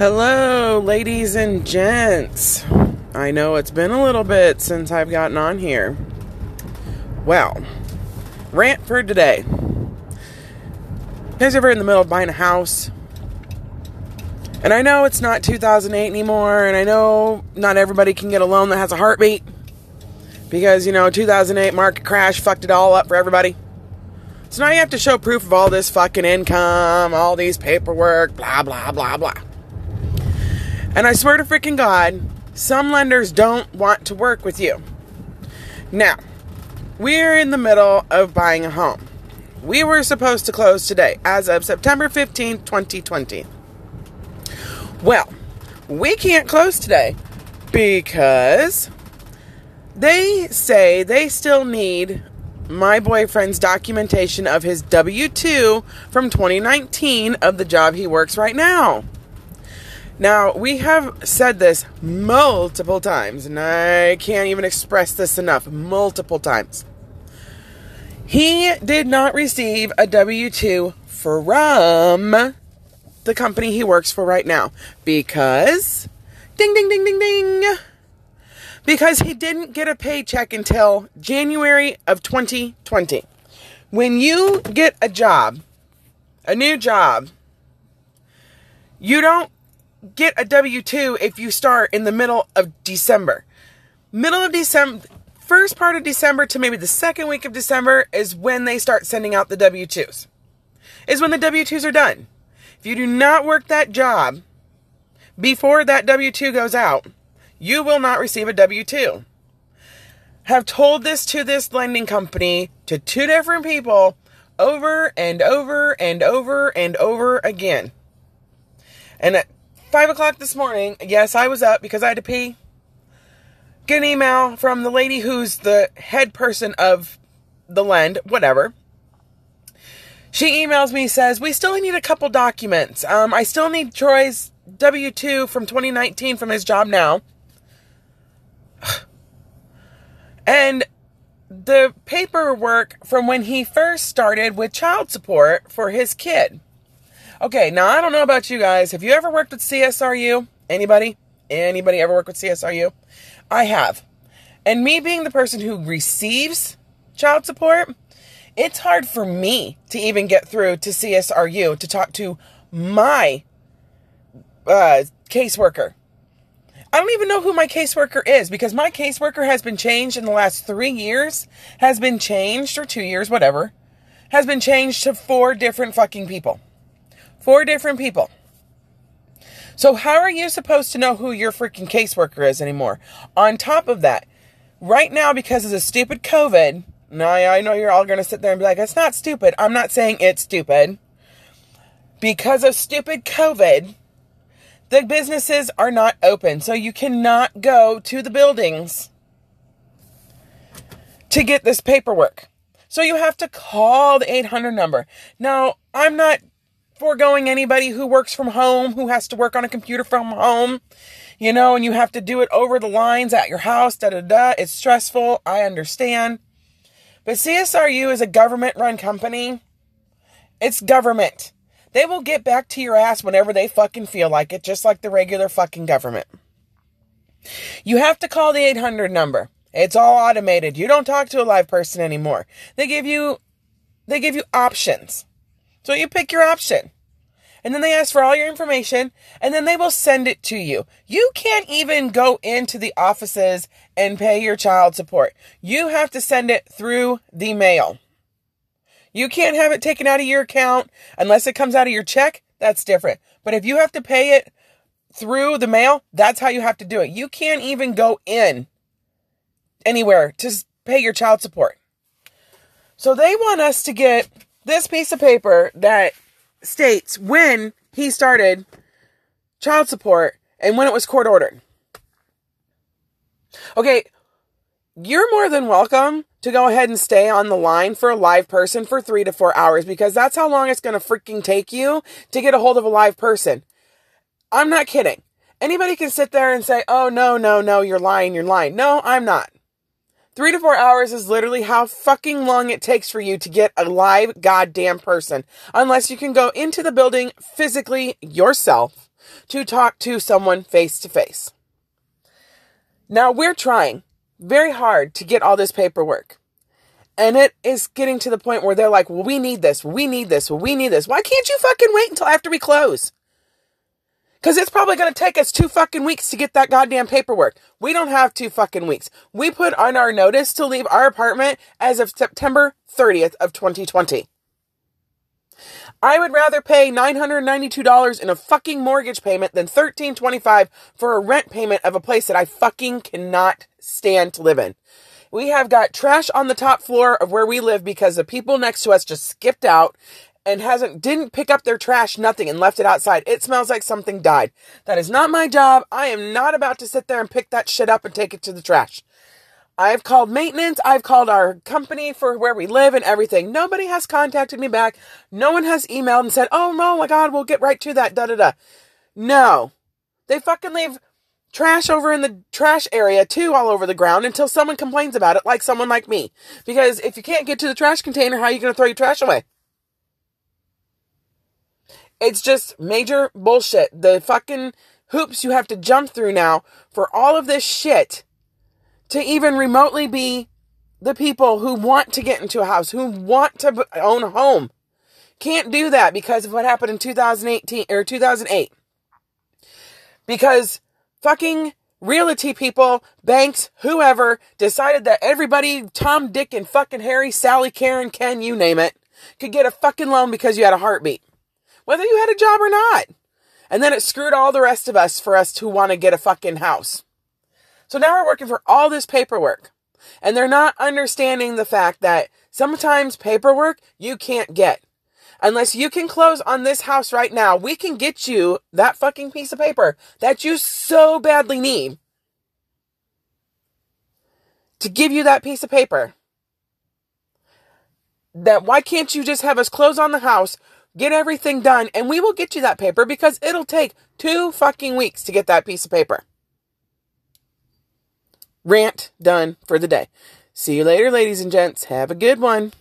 Hello, ladies and gents. I know it's been a little bit since I've gotten on here. Well, rant for today. You guys ever in the middle of buying a house? And I know it's not 2008 anymore, and I know not everybody can get a loan that has a heartbeat. Because, you know, 2008 market crash fucked it all up for everybody. So now you have to show proof of all this fucking income, all these paperwork, blah, blah, blah, blah. And I swear to freaking God, some lenders don't want to work with you. Now, we're in the middle of buying a home. We were supposed to close today, as of September 15th, 2020. Well, we can't close today because they say they still need my boyfriend's documentation of his W 2 from 2019 of the job he works right now. Now, we have said this multiple times, and I can't even express this enough multiple times. He did not receive a W 2 from the company he works for right now because, ding, ding, ding, ding, ding, because he didn't get a paycheck until January of 2020. When you get a job, a new job, you don't get a W 2 if you start in the middle of December. Middle of December, first part of December to maybe the second week of December is when they start sending out the W 2s. Is when the W 2s are done. If you do not work that job before that W 2 goes out, you will not receive a W 2. Have told this to this lending company to two different people over and over and over and over again. And at five o'clock this morning, yes, I was up because I had to pee. Get an email from the lady who's the head person of the lend, whatever. She emails me, says, We still need a couple documents. Um, I still need Troy's W 2 from 2019 from his job now. And the paperwork from when he first started with child support for his kid. Okay, now I don't know about you guys. Have you ever worked with CSRU? Anybody? Anybody ever work with CSRU? I have. And me being the person who receives child support, it's hard for me to even get through to CSRU to talk to my uh, caseworker. I don't even know who my caseworker is because my caseworker has been changed in the last three years, has been changed, or two years, whatever, has been changed to four different fucking people. Four different people. So, how are you supposed to know who your freaking caseworker is anymore? On top of that, right now, because of the stupid COVID, now I know you're all going to sit there and be like, it's not stupid. I'm not saying it's stupid. Because of stupid COVID, the businesses are not open. So, you cannot go to the buildings to get this paperwork. So, you have to call the 800 number. Now, I'm not foregoing anybody who works from home, who has to work on a computer from home, you know, and you have to do it over the lines at your house, da da da. It's stressful. I understand. But CSRU is a government run company. It's government. They will get back to your ass whenever they fucking feel like it, just like the regular fucking government. You have to call the 800 number. It's all automated. You don't talk to a live person anymore. They give you they give you options. So you pick your option. And then they ask for all your information and then they will send it to you. You can't even go into the offices and pay your child support. You have to send it through the mail. You can't have it taken out of your account unless it comes out of your check. That's different. But if you have to pay it through the mail, that's how you have to do it. You can't even go in anywhere to pay your child support. So they want us to get this piece of paper that states when he started child support and when it was court ordered. Okay, you're more than welcome to go ahead and stay on the line for a live person for three to four hours because that's how long it's going to freaking take you to get a hold of a live person. I'm not kidding. Anybody can sit there and say, oh, no, no, no, you're lying, you're lying. No, I'm not. Three to four hours is literally how fucking long it takes for you to get a live goddamn person. Unless you can go into the building physically yourself to talk to someone face to face. Now we're trying very hard to get all this paperwork. And it is getting to the point where they're like, well, we need this, we need this, we need this. Why can't you fucking wait until after we close? Because it's probably going to take us two fucking weeks to get that goddamn paperwork. We don't have two fucking weeks. We put on our notice to leave our apartment as of September 30th of 2020. I would rather pay $992 in a fucking mortgage payment than 1325 for a rent payment of a place that I fucking cannot stand to live in. We have got trash on the top floor of where we live because the people next to us just skipped out and hasn't didn't pick up their trash nothing and left it outside. It smells like something died. That is not my job. I am not about to sit there and pick that shit up and take it to the trash. I've called maintenance. I've called our company for where we live and everything. Nobody has contacted me back. No one has emailed and said, oh, no, my God, we'll get right to that. Da da da. No. They fucking leave trash over in the trash area too, all over the ground until someone complains about it, like someone like me. Because if you can't get to the trash container, how are you going to throw your trash away? It's just major bullshit. The fucking hoops you have to jump through now for all of this shit to even remotely be the people who want to get into a house, who want to own a home. Can't do that because of what happened in 2018 or 2008. Because fucking realty people, banks, whoever decided that everybody, Tom, Dick, and fucking Harry, Sally, Karen, Ken, you name it, could get a fucking loan because you had a heartbeat. Whether you had a job or not. And then it screwed all the rest of us for us to want to get a fucking house. So now we're working for all this paperwork. And they're not understanding the fact that sometimes paperwork you can't get. Unless you can close on this house right now, we can get you that fucking piece of paper that you so badly need to give you that piece of paper. That why can't you just have us close on the house, get everything done, and we will get you that paper because it'll take two fucking weeks to get that piece of paper. Rant done for the day. See you later, ladies and gents. Have a good one.